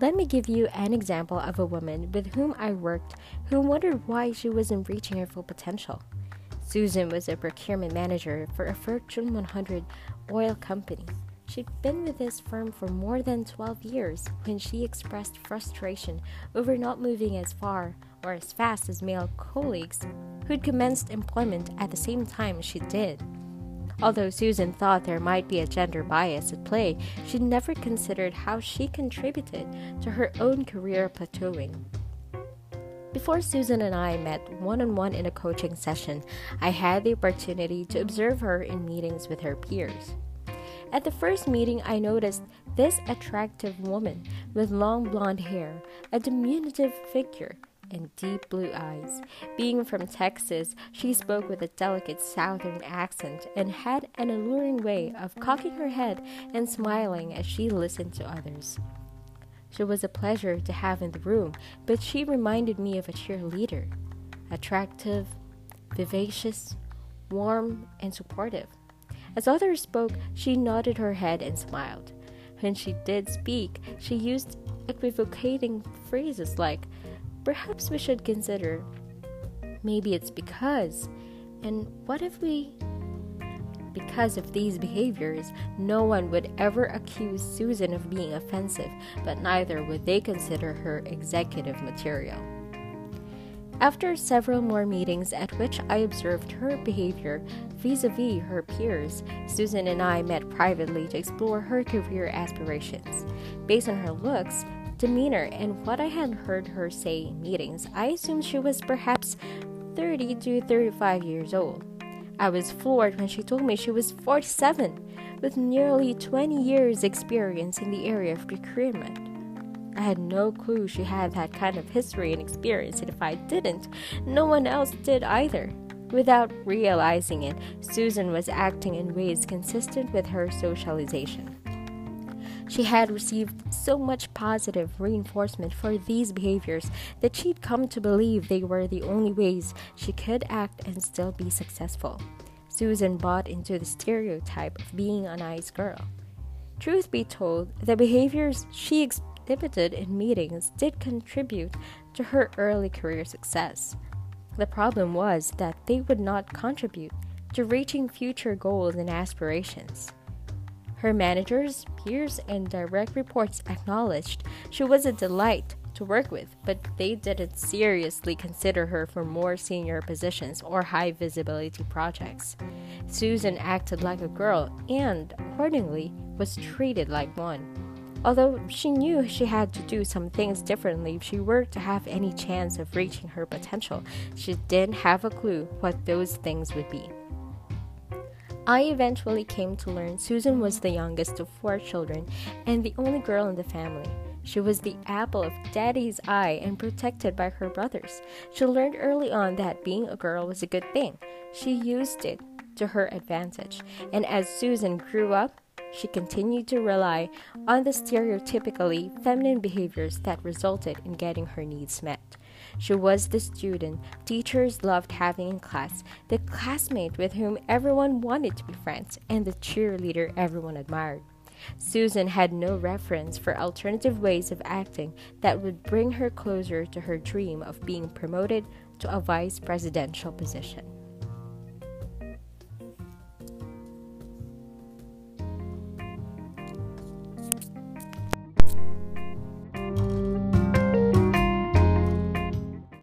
Let me give you an example of a woman with whom I worked who wondered why she wasn't reaching her full potential. Susan was a procurement manager for a Fortune 100 oil company. She'd been with this firm for more than 12 years when she expressed frustration over not moving as far or as fast as male colleagues who'd commenced employment at the same time she did. Although Susan thought there might be a gender bias at play, she never considered how she contributed to her own career plateauing. Before Susan and I met one on one in a coaching session, I had the opportunity to observe her in meetings with her peers. At the first meeting, I noticed this attractive woman with long blonde hair, a diminutive figure, and deep blue eyes. Being from Texas, she spoke with a delicate southern accent and had an alluring way of cocking her head and smiling as she listened to others. She was a pleasure to have in the room, but she reminded me of a cheerleader attractive, vivacious, warm, and supportive. As others spoke, she nodded her head and smiled. When she did speak, she used equivocating phrases like, Perhaps we should consider. Maybe it's because. And what if we because of these behaviors, no one would ever accuse Susan of being offensive, but neither would they consider her executive material. After several more meetings at which I observed her behavior vis a vis her peers, Susan and I met privately to explore her career aspirations. Based on her looks, demeanor, and what I had heard her say in meetings, I assumed she was perhaps 30 to 35 years old. I was floored when she told me she was 47, with nearly 20 years' experience in the area of procurement. I had no clue she had that kind of history and experience, and if I didn't, no one else did either. Without realizing it, Susan was acting in ways consistent with her socialization. She had received so much positive reinforcement for these behaviors that she'd come to believe they were the only ways she could act and still be successful. Susan bought into the stereotype of being a nice girl. Truth be told, the behaviors she exhibited in meetings did contribute to her early career success. The problem was that they would not contribute to reaching future goals and aspirations. Her managers, peers, and direct reports acknowledged she was a delight to work with, but they didn't seriously consider her for more senior positions or high visibility projects. Susan acted like a girl and, accordingly, was treated like one. Although she knew she had to do some things differently if she were to have any chance of reaching her potential, she didn't have a clue what those things would be. I eventually came to learn Susan was the youngest of four children and the only girl in the family. She was the apple of daddy's eye and protected by her brothers. She learned early on that being a girl was a good thing. She used it to her advantage. And as Susan grew up, she continued to rely on the stereotypically feminine behaviors that resulted in getting her needs met. She was the student teachers loved having in class, the classmate with whom everyone wanted to be friends, and the cheerleader everyone admired. Susan had no reference for alternative ways of acting that would bring her closer to her dream of being promoted to a vice presidential position.